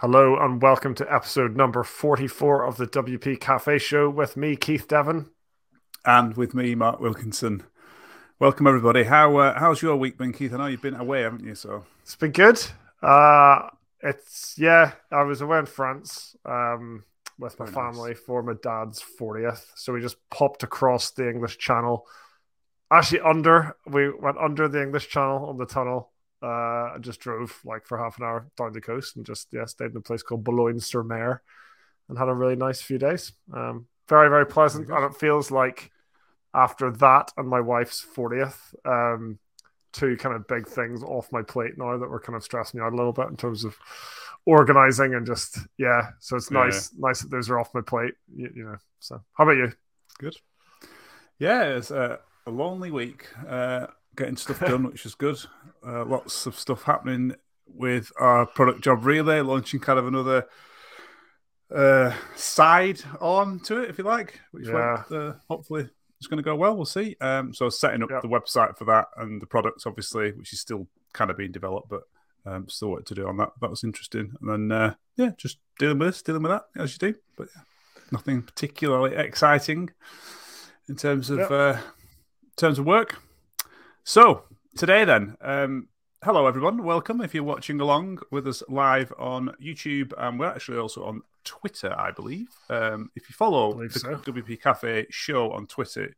Hello and welcome to episode number 44 of the WP Cafe Show with me, Keith Devon. And with me, Mark Wilkinson. Welcome, everybody. How uh, How's your week been, Keith? I know you've been away, haven't you? So It's been good. Uh, it's, yeah, I was away in France um, with my Very family nice. for my dad's 40th. So we just popped across the English Channel. Actually, under, we went under the English Channel on the tunnel. Uh, and just drove like for half an hour down the coast and just yeah stayed in a place called Boulogne-sur-Mer and had a really nice few days. Um, very very pleasant, good. and it feels like after that and my wife's fortieth, um, two kind of big things off my plate now that were kind of stressing me out a little bit in terms of organizing and just yeah. So it's Yeah. nice nice that those are off my plate. You, you know. So how about you? good. Yeah, it's a, a lonely week. Uh, getting stuff done, which is good. Uh, lots of stuff happening with our product job relay, launching kind of another uh, side on to it, if you like, which Yeah. went, uh, hopefully it's going to go well. We'll see. Um, so setting up Yep. the website for that and the products, obviously, which is still kind of being developed, but um, still what to do on that. That was interesting. And then, uh, yeah, just dealing with this, dealing with that as you do. But yeah, nothing particularly exciting in terms of Yep. uh, in terms of work. So today, then, um, hello everyone, welcome if you're watching along with us live on YouTube, and we're actually also on Twitter, I believe. Um, if you follow Believe the so. WP Cafe show on Twitter,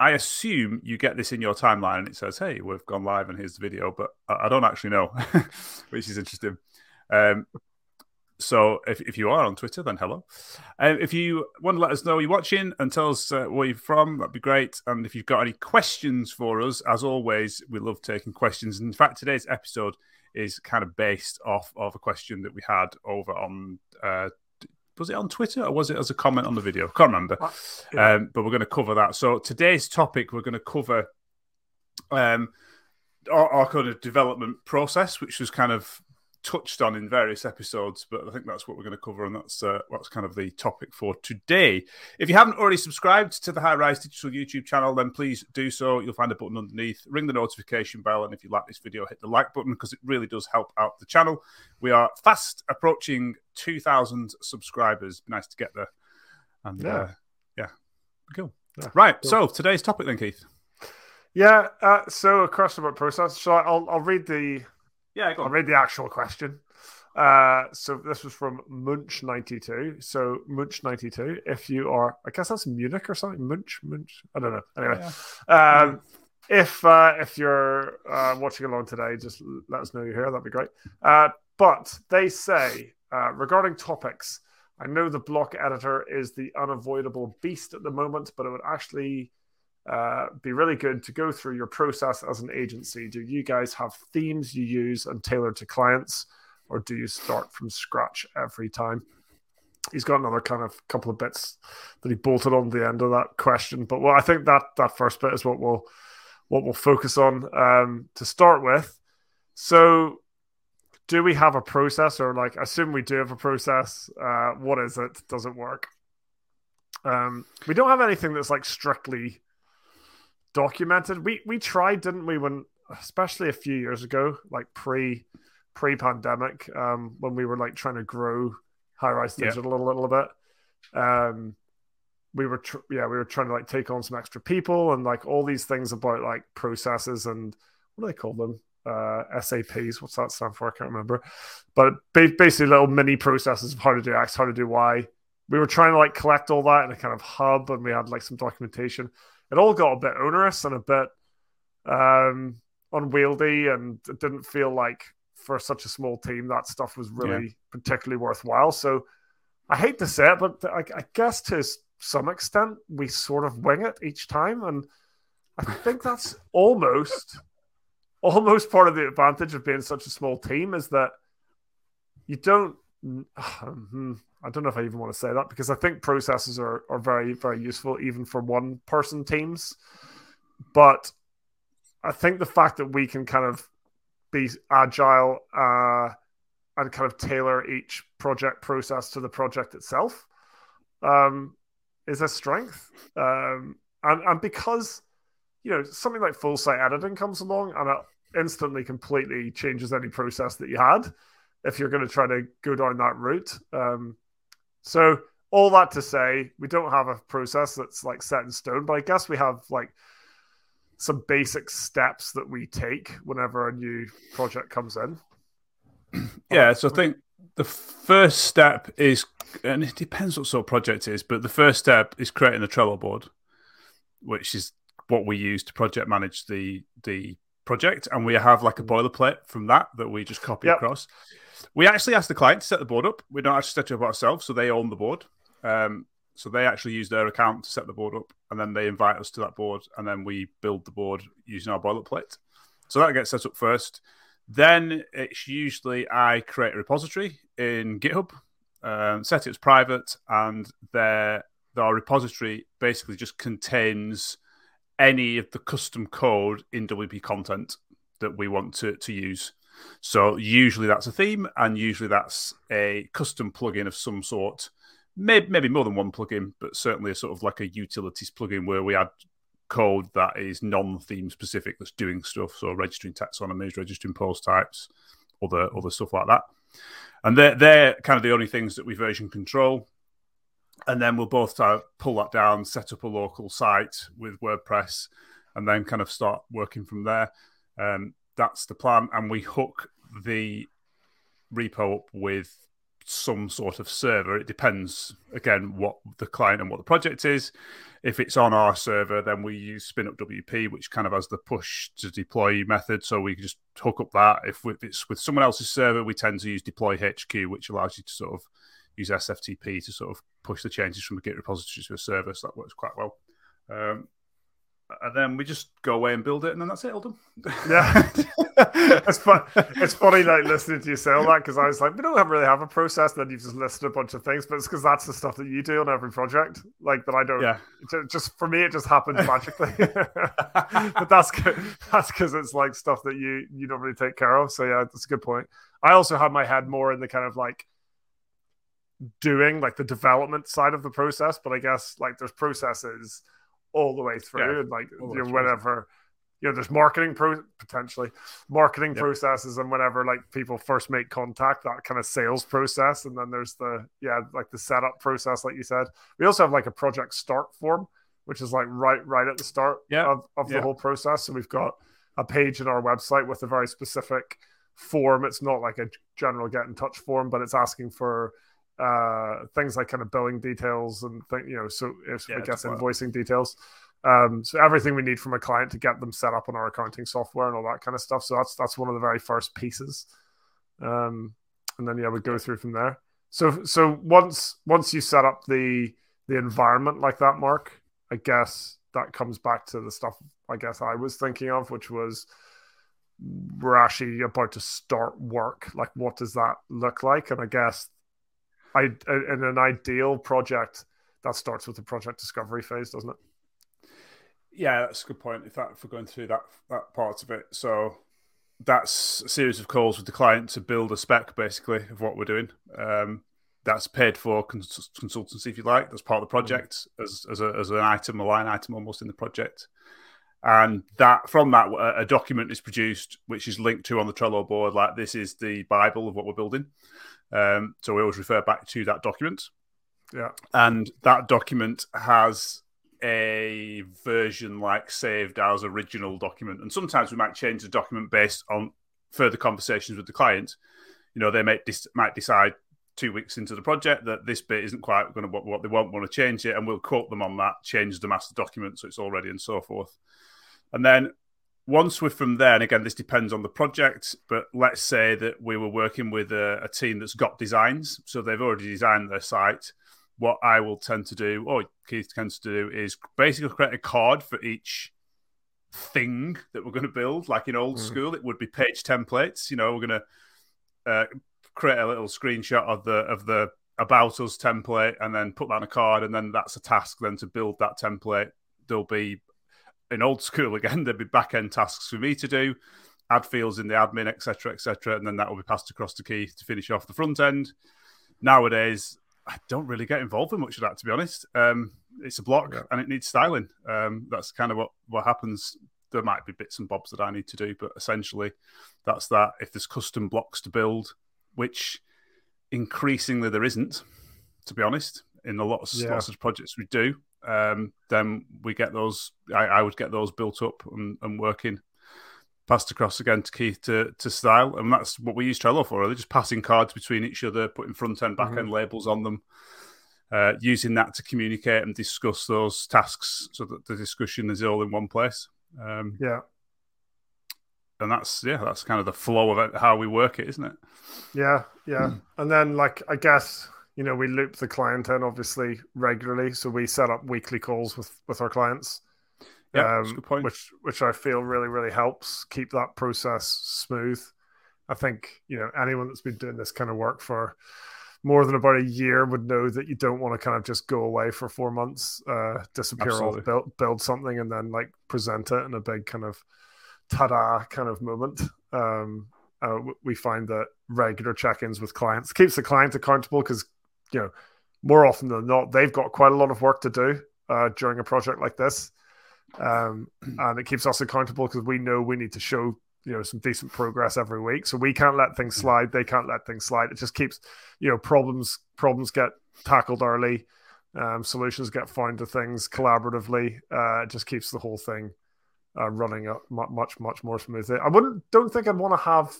I assume you get this in your timeline and it says, "Hey, we've gone live and here's the video," but I, I don't actually know, which is interesting. Um, so if, if you are on Twitter, then hello. Um, if you want to let us know you're watching and tell us uh, where you're from, that'd be great. And if you've got any questions for us, as always, we love taking questions. In fact, today's episode is kind of based off of a question that we had over on. Uh, was it on Twitter or was it as a comment on the video? Can't remember. Yeah. Um, but we're going to cover that. So today's topic, we're going to cover um, our, our kind of development process, which was kind of touched on in various episodes. But I think that's what we're going to cover, and that's uh, that's kind of the topic for today. If you haven't already subscribed to the High Rise Digital YouTube channel, then please do so. You'll find a button underneath. Ring the notification bell, and if you like this video, hit the like button because it really does help out the channel. We are fast approaching 2,000 subscribers. Nice to get there. And Yeah. uh, yeah, cool. Yeah, right. cool. So today's topic then, Keith. Yeah. Uh, so a question about process. So I'll I'll read the Yeah, go I'll read the actual question. Uh, so this was from Munch92. So Munch92, if you are, I guess that's Munich or something. Munch, Munch. I don't know. Anyway, um, if uh, if you're uh, watching along today, just let us know you're here. That'd be great. Uh, but they say uh, regarding topics, I know the block editor is the unavoidable beast at the moment, but it would actually uh, be really good to go through your process as an agency. Do you guys have themes you use and tailor to clients, or do you start from scratch every time? He's got another kind of couple of bits that he bolted on the end of that question, but well, I think that that first bit is what we'll what we'll focus on um, to start with. So, do we have a process, or like, assume we do have a process? Uh, what is it? Does it work? Um, we don't have anything that's like strictly documented. We we tried, didn't we? When especially a few years ago, like pre pre pandemic, um, when we were like trying to grow high rise Yeah. digital a little bit. Um, we were tr- yeah we were trying to like take on some extra people and like all these things about like processes and what do they call them uh SOPs what's that stand for i can't remember but ba- basically little mini processes of how to do x how to do y we were trying to like collect all that in a kind of hub and we had like some documentation. It all got a bit onerous and a bit um unwieldy and it didn't feel like for such a small team that stuff was really particularly worthwhile. So i hate to say it but I, I guess to some extent we sort of wing it each time and i think that's almost almost part of the advantage of being such a small team is that you don't I don't know if I even want to say that because I think processes are, are very, very useful even for one person teams. But I think the fact that we can kind of be agile uh, and kind of tailor each project process to the project itself um, is a strength. Um, and, and because, you know, something like full site editing comes along and it instantly completely changes any process that you had. If you're going to try to go down that route. Um, so all that to say, we don't have a process that's like set in stone, but I guess we have like some basic steps that we take whenever a new project comes in. Yeah, so I think the first step is, and it depends what sort of project it is, but the first step is creating the Trello board, which is what we use to project manage the the project, and we have like a boilerplate from that that we just copy yep. across. We actually ask the client to set the board up. We don't actually set it up ourselves, so they own the board. Um, so they actually use their account to set the board up, and then they invite us to that board, and then we build the board using our boilerplate. So that gets set up first. Then it's usually I create a repository in GitHub, um, set it as private, and their our repository basically just contains any of the custom code in WP content that we want to, to use. So usually that's a theme, and usually that's a custom plugin of some sort. Maybe, maybe more than one plugin, but certainly a sort of like a utilities plugin where we add code that is non-theme specific that's doing stuff. So registering taxonomies, registering post types, other other stuff like that. And they're they're kind of the only things that we version control. And then we'll both uh, pull that down, set up a local site with WordPress, and then kind of start working from there. Um, that's the plan. And we hook the repo up with some sort of server. It depends again what the client and what the project is. If it's on our server, then we use SpinUp WP, which kind of has the push to deploy method. So we can just hook up that. If it's with someone else's server, we tend to use DeployHQ, which allows you to sort of use SFTP to sort of push the changes from a Git repository to a server. So that works quite well. Um, and then we just go away and build it, and then that's it, all done. yeah, it's fun. It's funny like listening to you say all that because I was like, we don't really have a process. And then you've just listed a bunch of things, but it's because that's the stuff that you do on every project. Like that, I don't. Yeah. just for me, it just happens magically. but that's that's because it's like stuff that you you don't really take care of. So yeah, that's a good point. I also have my head more in the kind of like doing like the development side of the process, but I guess like there's processes all the way through, yeah, and like you know, whenever you know, there's marketing pro potentially marketing yep. processes, and whenever like people first make contact, that kind of sales process, and then there's the yeah, like the setup process, like you said. We also have like a project start form, which is like right right at the start yeah. of, of the whole process. So we've got a page in our website with a very specific form. It's not like a general get in touch form, but it's asking for uh, things like kind of billing details and th- you know, so if yeah, I guess invoicing details. Um, so everything we need from a client to get them set up on our accounting software and all that kind of stuff. So that's that's one of the very first pieces. Um, and then yeah, we go through from there. So so once once you set up the the environment like that, Mark, I guess that comes back to the stuff I guess I was thinking of, which was we're actually about to start work. Like, what does that look like? And I guess I in an ideal project that starts with the project discovery phase, doesn't it? Yeah, that's a good point. If that for going through that that part of it, so that's a series of calls with the client to build a spec basically of what we're doing. Um, that's paid for cons- consultancy if you like. That's part of the project mm-hmm. as as, a, as an item, a line item almost in the project. And that from that a document is produced, which is linked to on the Trello board. Like this is the Bible of what we're building. Um, so we always refer back to that document. Yeah. And that document has a version like saved as original document. And sometimes we might change the document based on further conversations with the client. You know, they might, might decide two weeks into the project that this bit isn't quite going to what, what they want, want to change it. And we'll quote them on that, change the master document so it's all ready and so forth. And then once we're from there, and again, this depends on the project, but let's say that we were working with a, a, team that's got designs, so they've already designed their site. What I will tend to do, or Keith tends to do, is basically create a card for each thing that we're going to build. Like in old mm. school, it would be page templates. You know, we're going to uh, create a little screenshot of the of the about us template, and then put that on a card, and then that's a task then to build that template. There'll be in old school again, there'd be back end tasks for me to do, add fields in the admin, etc., etc., and then that will be passed across to Keith to finish off the front end. Nowadays, I don't really get involved in much of that, to be honest. Um, it's a block yeah. and it needs styling. Um, that's kind of what what happens. There might be bits and bobs that I need to do, but essentially, that's that. If there's custom blocks to build, which increasingly there isn't, to be honest, in a lot of yeah. lots of projects we do. Um, then we get those. I, I, would get those built up and, and, working, passed across again to Keith to, to style, and that's what we use Trello for. Really, just passing cards between each other, putting front end, back end mm-hmm. labels on them, uh, using that to communicate and discuss those tasks, so that the discussion is all in one place. Um, yeah, and that's yeah, that's kind of the flow of it, how we work it, isn't it? Yeah, yeah. Mm. And then like I guess you know we loop the client in obviously regularly, so we set up weekly calls with with our clients. Yeah, um, which which I feel really really helps keep that process smooth. I think you know anyone that's been doing this kind of work for more than about a year would know that you don't want to kind of just go away for four months, uh, disappear Absolutely. off, build, build something, and then like present it in a big kind of ta-da kind of moment. Um, uh, we find that regular check-ins with clients keeps the client accountable because you know more often than not they've got quite a lot of work to do uh, during a project like this, um, and it keeps us accountable because we know we need to show you know some decent progress every week. So we can't let things slide. They can't let things slide. It just keeps you know problems problems get tackled early. Um, solutions get found to things collaboratively. Uh, it just keeps the whole thing uh, running up much much more smoothly. I wouldn't don't think I'd want to have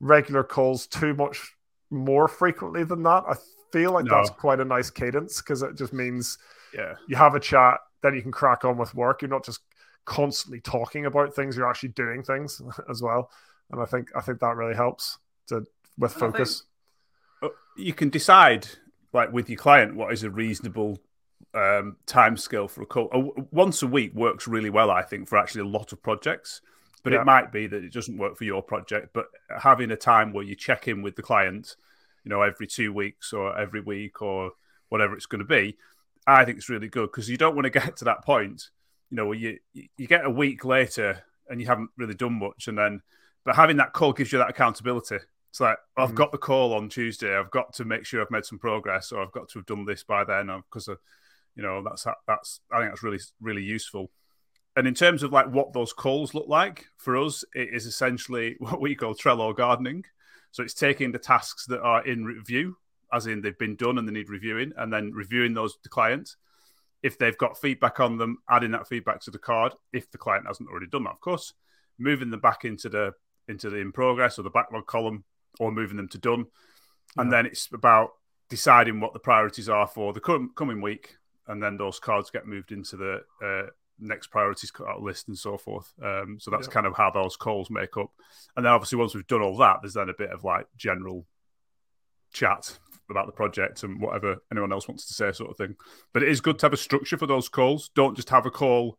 regular calls too much more frequently than that. I feel like no. that's quite a nice cadence because it just means yeah you have a chat, then you can crack on with work. You're not just constantly talking about things; you're actually doing things as well. And I think I think that really helps to with focus. Uh, you can decide like with your client what is a reasonable um, time scale for a call. Once a week works really well, I think, for actually a lot of projects. But yeah. it might be that it doesn't work for your project. But having a time where you check in with the client, you know, every two weeks or every week or whatever it's going to be, I think it's really good because you don't want to get to that point, you know, where you you get a week later and you haven't really done much, and then but having that call gives you that accountability. It's like I've mm. got the call on Tuesday. I've got to make sure I've made some progress, or I've got to have done this by then, because you know that's that's I think that's really really useful. And in terms of like what those calls look like for us, it is essentially what we call Trello gardening. So it's taking the tasks that are in review, as in they've been done and they need reviewing, and then reviewing those to client. If they've got feedback on them, adding that feedback to the card. If the client hasn't already done that, of course, moving them back into the into the in progress or the backlog column, or moving them to done. And then it's about deciding what the priorities are for the coming week and then those cards get moved into the uh, next priorities list and so forth. Um, so that's yeah. kind of how those calls make up. And then obviously once we've done all that, there's then a bit of like general chat about the project and whatever anyone else wants to say, sort of thing. But it is good to have a structure for those calls. Don't just have a call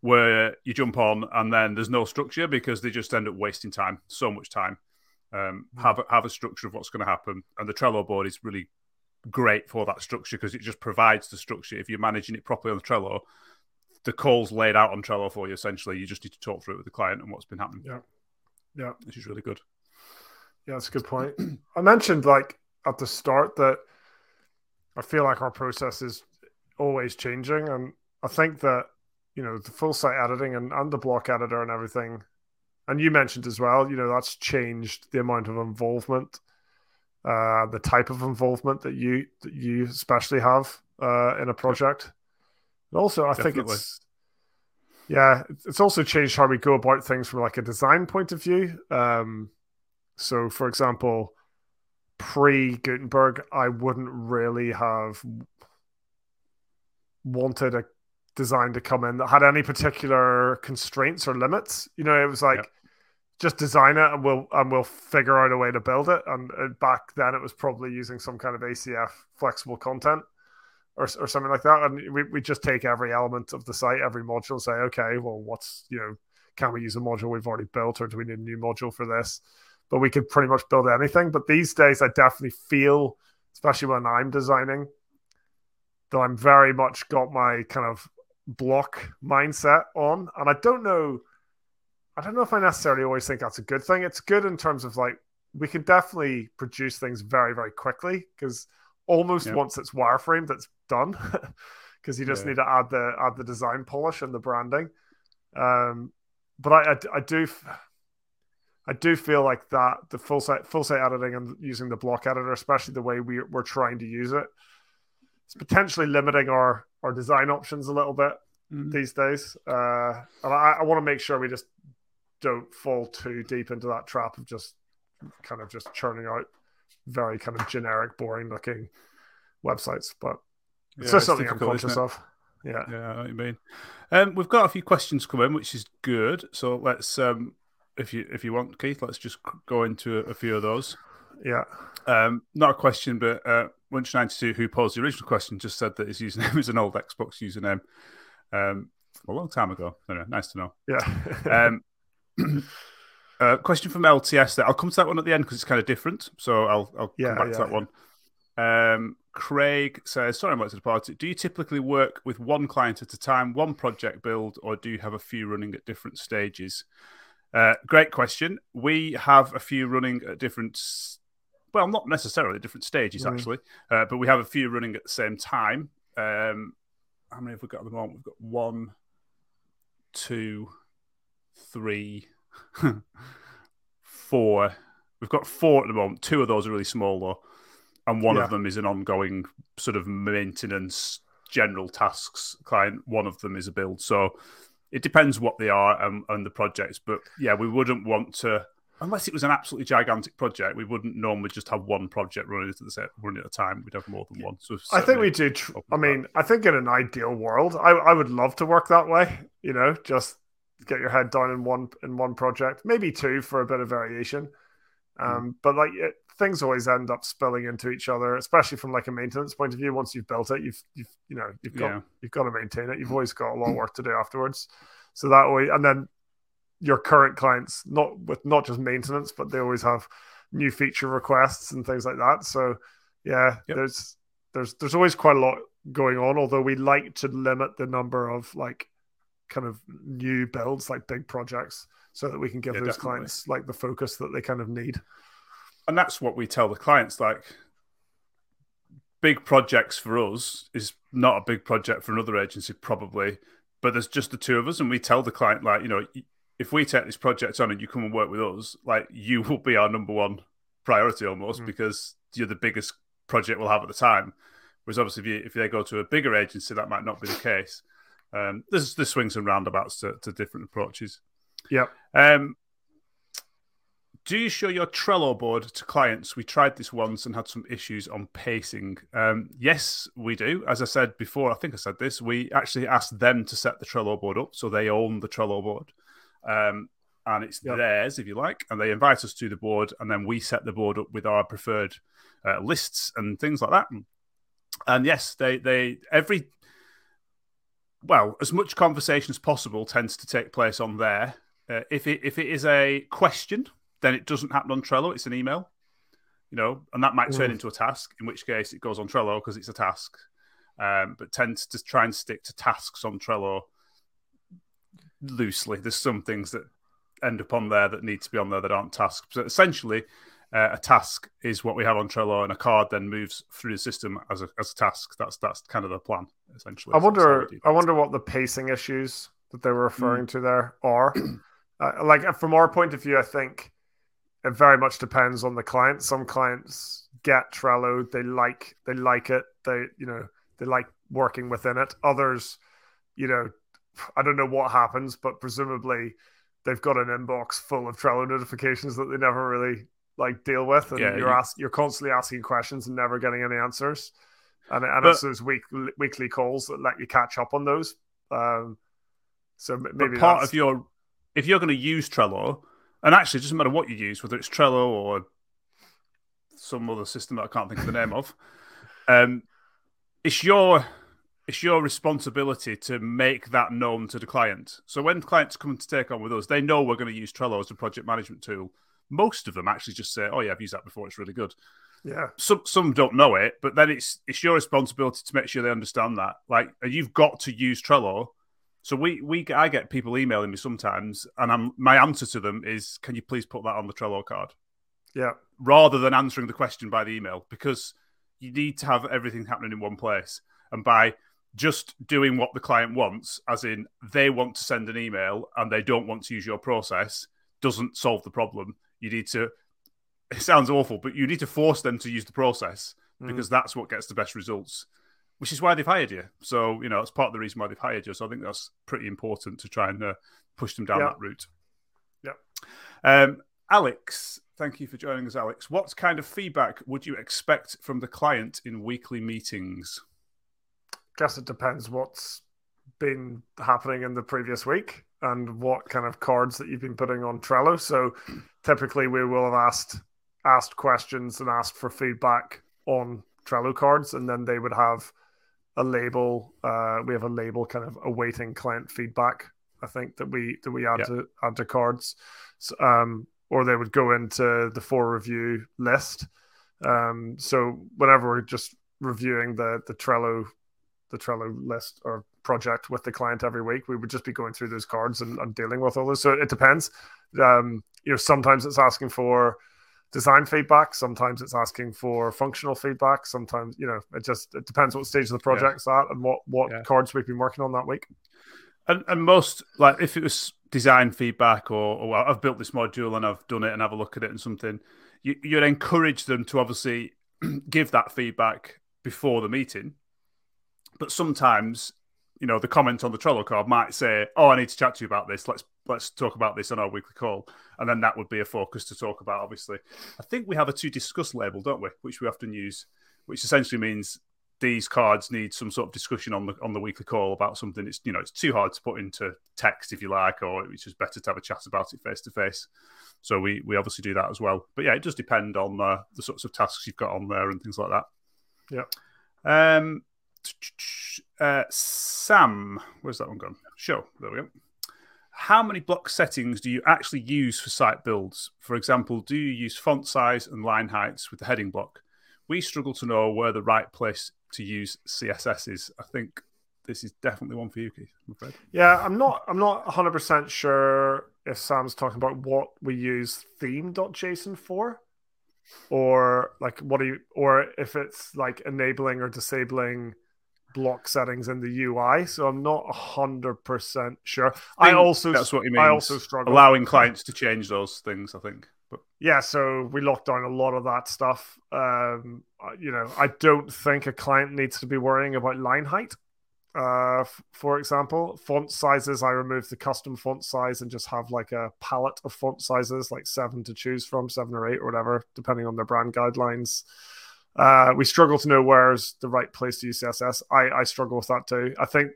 where you jump on and then there's no structure because they just end up wasting time, so much time. Um, mm. have have a structure of what's going to happen, and the Trello board is really great for that structure because it just provides the structure. If you're managing it properly on the Trello, the call's laid out on Trello for you. Essentially, you just need to talk through it with the client and what's been happening. Yeah, yeah, which is really good. Yeah, that's a good point. I mentioned like at the start that I feel like our process is always changing, and I think that you know the full site editing and, and the block editor and everything, and you mentioned as well, you know that's changed the amount of involvement uh, the type of involvement that you that you especially have uh, in a project. And also, I Definitely. think it's yeah, it's also changed how we go about things from like a design point of view. Um, so, for example, pre Gutenberg, I wouldn't really have wanted a design to come in that had any particular constraints or limits. You know, it was like just design it and we'll and we'll figure out a way to build it. And uh, back then, it was probably using some kind of ACF flexible content or, or something like that. And we we just take every element of the site, every module, and say, okay, well, what's you know, can we use a module we've already built, or do we need a new module for this? But we could pretty much build anything. But these days, I definitely feel, especially when I'm designing, that I'm very much got my kind of block mindset on, and I don't know I don't know if I necessarily always think that's a good thing. It's good in terms of like we can definitely produce things very very quickly because almost once it's wireframed, it's done because you just yeah. need to add the add the design polish and the branding. Um, but I, I, I do I do feel like that the full site full site editing and using the block editor, especially the way we, we're trying to use it, it's potentially limiting our our design options a little bit mm-hmm. these days. Uh, and I, I want to make sure we just don't fall too deep into that trap of just kind of just churning out very kind of generic, boring looking websites. But it's yeah, just something I'm conscious of. Yeah, yeah, I know what you mean. Um, we've got a few questions coming, which is good. So let's, um, if you if you want, Keith, let's just go into a, a few of those. Yeah. Um, not a question, but uh, Winch92, who posed the original question, just said that his username is an old Xbox username um, a long time ago. Anyway, nice to know. Yeah. um, uh, question from LTS. There, I'll come to that one at the end because it's kind of different. So I'll I'll yeah, come back yeah, to that yeah. one. Um, Craig says, "Sorry, I'm late to the party. Do you typically work with one client at a time, one project build, or do you have a few running at different stages?" Uh, great question. We have a few running at different, well, not necessarily different stages mm. actually, uh, but we have a few running at the same time. Um, how many have we got at the moment? We've got one, two, three, four. We've got four at the moment. Two of those are really small though, and one yeah. of them is an ongoing sort of maintenance general tasks client. One of them is a build. So it depends what they are and, and the projects. But yeah, we wouldn't want to unless it was an absolutely gigantic project, we wouldn't normally just have one project running at the set, running at a time. We'd have more than one. So I think we do. Tr- I mean, that. I think in an ideal world, I, I would love to work that way. You know, just get your head down in one in one project, maybe two for a bit of variation. Hmm. Um, mm. But like it, things always end up spilling into each other, especially from like a maintenance point of view. Once you've built it, you've you've you know you've got yeah. you've got to maintain it. You've mm. always got a lot of work to do afterwards. So that way, and then your current clients, not with not just maintenance, but they always have new feature requests and things like that. So yeah, yep. there's there's there's always quite a lot going on. Although we like to limit the number of like kind of new builds, like big projects, so that we can give yeah, those definitely. clients like the focus that they kind of need. And that's what we tell the clients. Like big projects for us is not a big project for another agency, probably. But there's just the two of us, and we tell the client like, you know, if we take this project on and you come and work with us, like you will be our number one priority almost mm. because you're the biggest project we'll have at the time. Whereas obviously, if, you, if they go to a bigger agency, that might not be the case. Um, there's the swings and roundabouts to, to different approaches. Yep. Um, do you show your Trello board to clients? We tried this once and had some issues on pacing. Um, yes, we do. As I said before, I think I said this. We actually asked them to set the Trello board up, so they own the Trello board um, and it's yep. theirs if you like, and they invite us to the board, and then we set the board up with our preferred uh, lists and things like that. And yes, they they every well as much conversation as possible tends to take place on there. Uh, if it if it is a question, then it doesn't happen on Trello. It's an email, you know, and that might turn mm. into a task. In which case, it goes on Trello because it's a task. Um, but tend to try and stick to tasks on Trello loosely. There's some things that end up on there that need to be on there that aren't tasks. So essentially, uh, a task is what we have on Trello, and a card then moves through the system as a, as a task. That's that's kind of the plan, essentially. I wonder. I wonder what the pacing issues that they were referring mm. to there are. uh, like from our point of view, I think it very much depends on the client. Some clients get Trello, they like they like it, they you know they like working within it. Others, you know, I don't know what happens, but presumably they've got an inbox full of Trello notifications that they never really like deal with, and yeah, you're you... ask you're constantly asking questions and never getting any answers. And, and but, it's those week, weekly calls that let you catch up on those. Um, so maybe part that's... of your if you're going to use Trello, and actually it doesn't matter what you use, whether it's Trello or some other system that I can't think of the name of, um, it's your it's your responsibility to make that known to the client. So when clients come to take on with us, they know we're going to use Trello as a project management tool. Most of them actually just say, "Oh yeah, I've used that before. It's really good." Yeah. Some some don't know it, but then it's it's your responsibility to make sure they understand that. Like you've got to use Trello. So we we I get people emailing me sometimes, and I'm my answer to them is, "Can you please put that on the Trello card?" Yeah. Rather than answering the question by the email, because you need to have everything happening in one place. And by just doing what the client wants, as in they want to send an email and they don't want to use your process, doesn't solve the problem. You need to. It sounds awful, but you need to force them to use the process mm. because that's what gets the best results. Which is why they've hired you. So you know it's part of the reason why they've hired you. So I think that's pretty important to try and uh, push them down yeah. that route. Yeah. Um, Alex, thank you for joining us, Alex. What kind of feedback would you expect from the client in weekly meetings? Guess it depends what's been happening in the previous week and what kind of cards that you've been putting on Trello. So typically we will have asked asked questions and asked for feedback on Trello cards, and then they would have a label. Uh, we have a label kind of awaiting client feedback. I think that we that we add yeah. to add to cards, so, um, or they would go into the for review list. Um, so whenever we're just reviewing the the Trello the Trello list or project with the client every week, we would just be going through those cards and, and dealing with all those. So it depends. Um, you know, sometimes it's asking for design feedback, sometimes it's asking for functional feedback. Sometimes, you know, it just it depends what stage of the project's yeah. at and what what yeah. cards we've been working on that week. And, and most like if it was design feedback or, or well, I've built this module and I've done it and have a look at it and something, you, you'd encourage them to obviously give that feedback before the meeting. But sometimes you know, the comment on the Trello card might say, "Oh, I need to chat to you about this. Let's let's talk about this on our weekly call," and then that would be a focus to talk about. Obviously, I think we have a to discuss label, don't we? Which we often use, which essentially means these cards need some sort of discussion on the on the weekly call about something. It's you know it's too hard to put into text if you like, or it's just better to have a chat about it face to face. So we we obviously do that as well. But yeah, it does depend on uh, the sorts of tasks you've got on there and things like that. Yeah. Um, uh, Sam, where's that one gone? Show, there we go. How many block settings do you actually use for site builds? For example, do you use font size and line heights with the heading block? We struggle to know where the right place to use CSS is. I think this is definitely one for you, Keith. I'm afraid. Yeah, I'm not. I'm not 100 percent sure if Sam's talking about what we use theme.json for, or like what do you, or if it's like enabling or disabling block settings in the UI, so I'm not hundred percent sure. I, I, also that's what you mean. I also struggle allowing clients to change those things. I think, but yeah, so we locked down a lot of that stuff. Um, you know, I don't think a client needs to be worrying about line height. Uh, f- for example, font sizes, I remove the custom font size and just have like a palette of font sizes, like seven to choose from, seven or eight or whatever, depending on their brand guidelines. Uh, we struggle to know where's the right place to use CSS. I, I struggle with that too. I think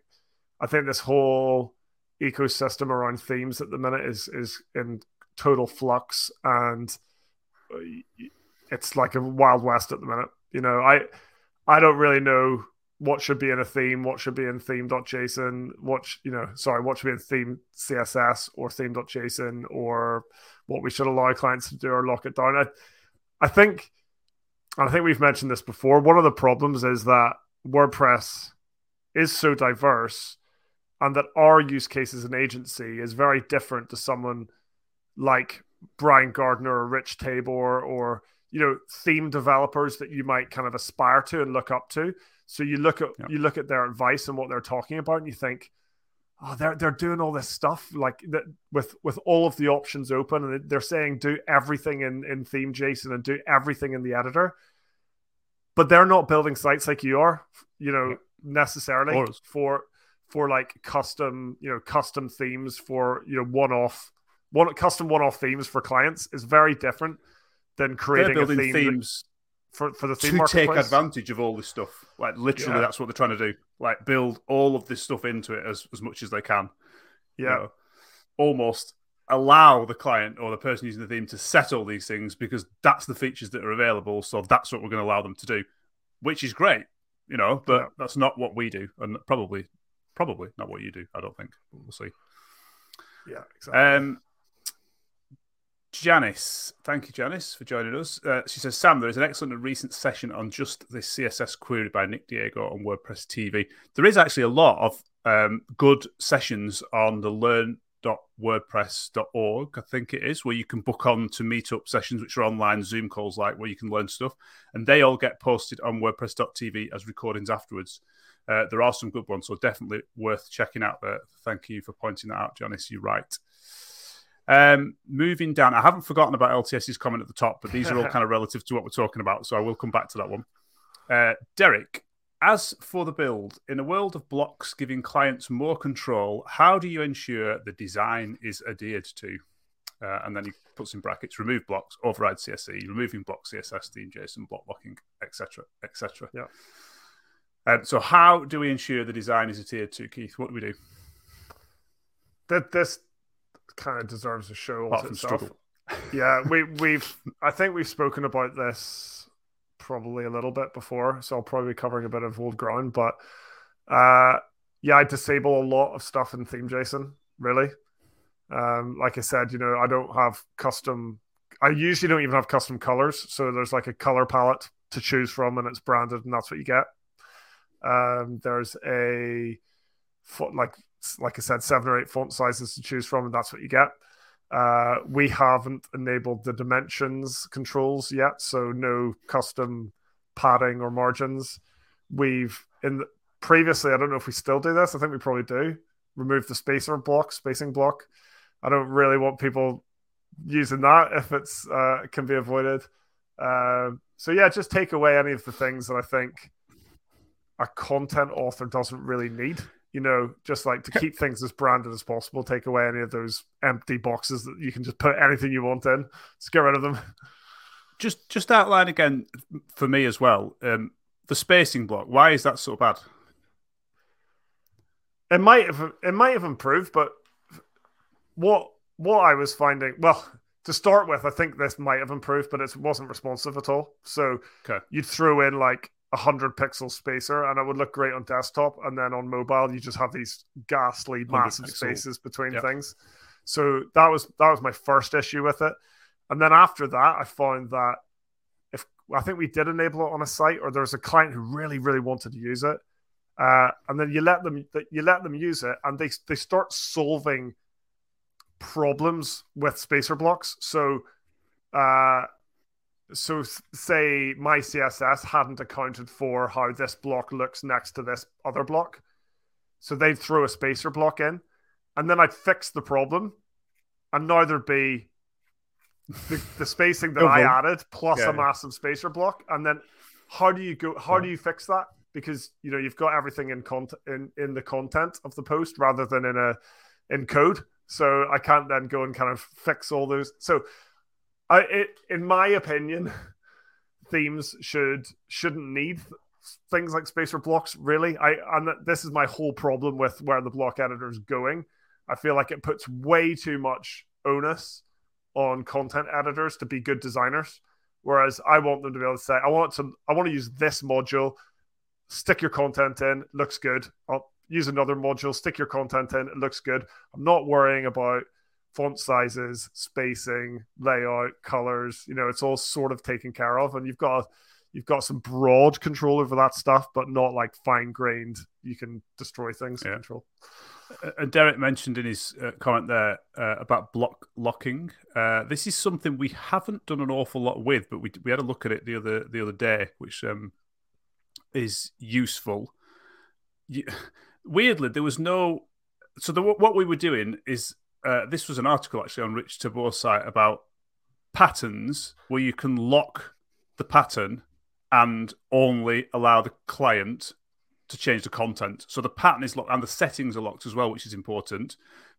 I think this whole ecosystem around themes at the minute is is in total flux and it's like a wild west at the minute. You know, I I don't really know what should be in a theme, what should be in theme.json, what you know, sorry, what should be in theme CSS or theme.json or what we should allow clients to do or lock it down. I I think and I think we've mentioned this before. One of the problems is that WordPress is so diverse and that our use case as an agency is very different to someone like Brian Gardner or Rich Tabor or you know theme developers that you might kind of aspire to and look up to. So you look at you look at their advice and what they're talking about, and you think, oh, they're they're doing all this stuff like that with with all of the options open, and they're saying do everything in in theme JSON and do everything in the editor, but they're not building sites like you are, you know, necessarily for for like custom, you know, custom themes for you know one off one custom one off themes for clients is very different than creating they're building theme themes for for the theme to take advantage of all this stuff. Like literally, yeah. that's what they're trying to do. Like build all of this stuff into it as as much as they can. Yeah, you know, almost allow the client or the person using the theme to set all these things because that's the features that are available. So that's what we're going to allow them to do, which is great, you know. But yeah. that's not what we do, and probably, probably not what you do. I don't think we'll see. Yeah, exactly. Um, Janice, thank you, Janice, for joining us. Uh, she says, Sam, there is an excellent and recent session on just this CSS query by Nick Diego on WordPress TV. There is actually a lot of um, good sessions on the learn.wordpress.org, I think it is, where you can book on to meetup sessions, which are online Zoom calls, like where you can learn stuff. And they all get posted on wordpress.tv as recordings afterwards. Uh, there are some good ones, so definitely worth checking out there. Thank you for pointing that out, Janice. You're right. Um, moving down, I haven't forgotten about LTS's comment at the top, but these are all kind of relative to what we're talking about, so I will come back to that one. Uh, Derek, as for the build, in a world of blocks giving clients more control, how do you ensure the design is adhered to? Uh, and then he puts in brackets remove blocks, override CSS, removing block CSS, theme JSON, block locking, etc., etc. Yeah. Um, so, how do we ensure the design is adhered to, Keith? What do we do? That this kind of deserves a show Apart all from itself. struggle. Yeah, we we've I think we've spoken about this probably a little bit before, so I'll probably be covering a bit of old ground. But uh, yeah, I disable a lot of stuff in theme JSON. Really, um, like I said, you know, I don't have custom. I usually don't even have custom colors, so there's like a color palette to choose from, and it's branded, and that's what you get. Um, there's a like like I said, seven or eight font sizes to choose from, and that's what you get. Uh, we haven't enabled the dimensions controls yet, so no custom padding or margins. We've in the, previously, I don't know if we still do this. I think we probably do. Remove the spacer block, spacing block. I don't really want people using that if it's uh, can be avoided. Uh, so yeah, just take away any of the things that I think a content author doesn't really need you know, just like to keep things as branded as possible, take away any of those empty boxes that you can just put anything you want in. Just get rid of them. Just just outline again for me as well. Um, the spacing block. Why is that so bad? It might have it might have improved, but what what I was finding, well, to start with, I think this might have improved, but it wasn't responsive at all. So okay. you'd throw in like a hundred pixel spacer and it would look great on desktop and then on mobile you just have these ghastly massive pixel. spaces between yep. things so that was that was my first issue with it and then after that i found that if i think we did enable it on a site or there was a client who really really wanted to use it uh, and then you let them you let them use it and they they start solving problems with spacer blocks so uh, so say my css hadn't accounted for how this block looks next to this other block. So they'd throw a spacer block in and then i'd fix the problem and now there'd be the, the spacing that i added plus yeah. a massive spacer block. And then how do you go how yeah. do you fix that? Because you know you've got everything in content in, in the content of the post rather than in a in code. So i can't then go and kind of fix all those. So I, it, in my opinion, themes should shouldn't need things like spacer blocks. Really, I and this is my whole problem with where the block editor is going. I feel like it puts way too much onus on content editors to be good designers, whereas I want them to be able to say, I want to, I want to use this module, stick your content in, looks good. I'll use another module, stick your content in, it looks good. I'm not worrying about font sizes, spacing, layout, colors. You know, it's all sort of taken care of, and you've got you've got some broad control over that stuff, but not like fine grained. You can destroy things yeah. control. And Derek mentioned in his uh, comment there uh, about block locking. Uh, this is something we haven't done an awful lot with, but we we had a look at it the other the other day, which um, is useful. You, weirdly, there was no. So the, what we were doing is uh, this was an article actually on Rich Tabor's site about patterns where you can lock the pattern and only allow the client to change the content. So the pattern is locked and the settings are locked as well, which is important.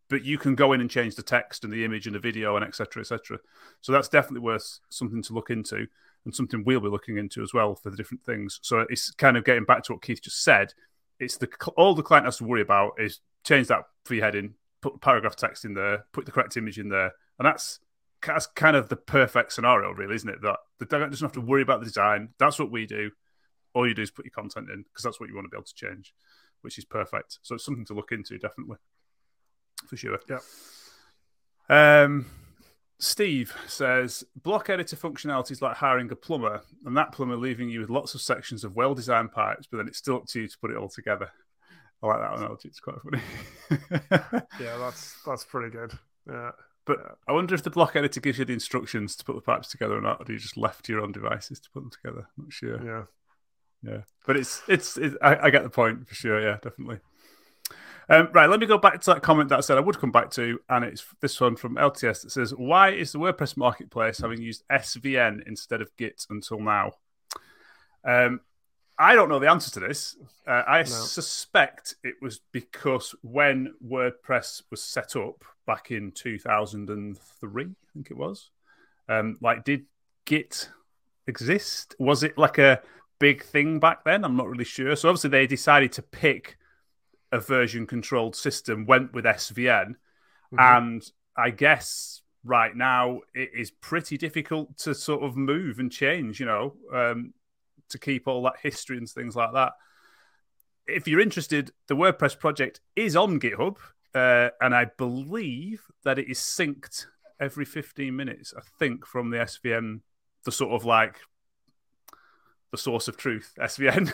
But you can go in and change the text and the image and the video and etc. etc. So that's definitely worth something to look into and something we'll be looking into as well for the different things. So it's kind of getting back to what Keith just said. It's the all the client has to worry about is change that your heading, put paragraph text in there, put the correct image in there, and that's that's kind of the perfect scenario, really, isn't it? That the doesn't have to worry about the design. That's what we do. All you do is put your content in because that's what you want to be able to change, which is perfect. So it's something to look into, definitely, for sure. Yeah. Um, Steve says block editor functionality is like hiring a plumber, and that plumber leaving you with lots of sections of well-designed pipes, but then it's still up to you to put it all together. I like that analogy. It's quite funny. yeah, that's that's pretty good. Yeah. But yeah. I wonder if the block editor gives you the instructions to put the pipes together or not, or do you just left your own devices to put them together? I'm not sure. Yeah. Yeah. But it's it's, it's I, I, get the point for sure. Yeah, definitely. Um, right, let me go back to that comment that I said I would come back to, and it's this one from LTS that says, "Why is the WordPress marketplace having used SVN instead of Git until now?" Um, I don't know the answer to this. Uh, I no. suspect it was because when WordPress was set up back in 2003, I think it was. Um, like, did Git exist? Was it like a big thing back then? I'm not really sure. So obviously they decided to pick a version controlled system, went with SVN, mm-hmm. and I guess right now it is pretty difficult to sort of move and change. You know, um, to keep all that history and things like that. If you're interested, the WordPress project is on GitHub, uh, and I believe that it is synced every 15 minutes. I think from the SVN, the sort of like the source of truth, SVN.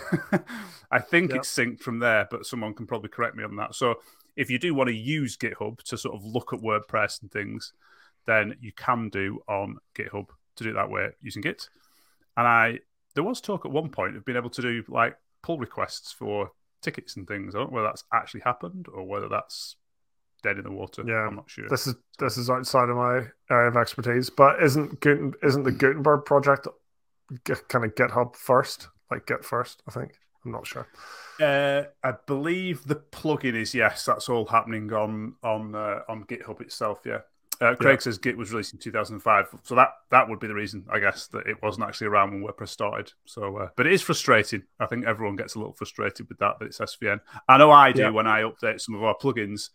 I think yep. it's synced from there, but someone can probably correct me on that. So if you do want to use GitHub to sort of look at WordPress and things, then you can do on GitHub to do it that way using Git. And I there was talk at one point of being able to do like pull requests for tickets and things. I don't know whether that's actually happened or whether that's dead in the water. Yeah, I'm not sure. This is this is outside of my area of expertise. But isn't Guten, isn't the Gutenberg project kind of GitHub first, like Git first? I think I'm not sure. Uh, I believe the plugin is yes. That's all happening on on uh, on GitHub itself. Yeah. Uh, Craig yeah. says Git was released in 2005, so that that would be the reason, I guess, that it wasn't actually around when WordPress started. So, uh, but it is frustrating. I think everyone gets a little frustrated with that that it's SVN. I know I do yeah. when I update some of our plugins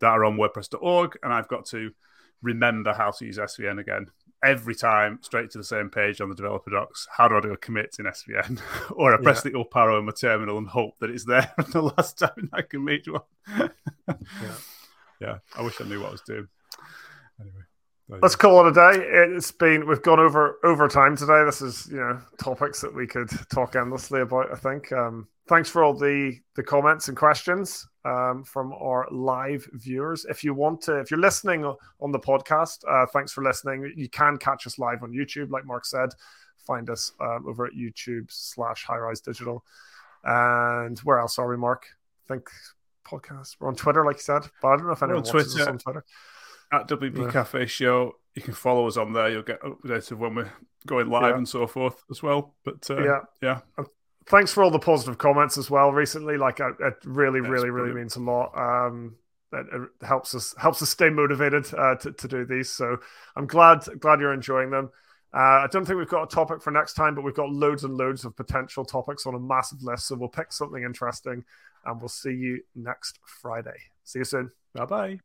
that are on WordPress.org, and I've got to remember how to use SVN again every time, straight to the same page on the developer docs. How do I do a commit in SVN? or I press yeah. the up arrow on my terminal and hope that it's there the last time I can meet one. yeah. yeah, I wish I knew what I was doing. Anyway. Let's call it a day. It's been we've gone over over time today. This is you know topics that we could talk endlessly about. I think. Um, thanks for all the the comments and questions um, from our live viewers. If you want to, if you're listening on the podcast, uh, thanks for listening. You can catch us live on YouTube, like Mark said. Find us um, over at YouTube slash High Rise Digital. And where else are we, Mark? I think podcast. We're on Twitter, like you said, but I don't know if anyone watches Twitter. us on Twitter at WP yeah. Cafe Show. You can follow us on there. You'll get updates of when we're going live yeah. and so forth as well. But uh, yeah, yeah. Thanks for all the positive comments as well recently. Like it, really, That's really, brilliant. really means a lot. Um, it, it, helps us helps us stay motivated uh, to, to do these. So I'm glad glad you're enjoying them. Uh, I don't think we've got a topic for next time, but we've got loads and loads of potential topics on a massive list. So we'll pick something interesting, and we'll see you next Friday. See you soon. Bye bye.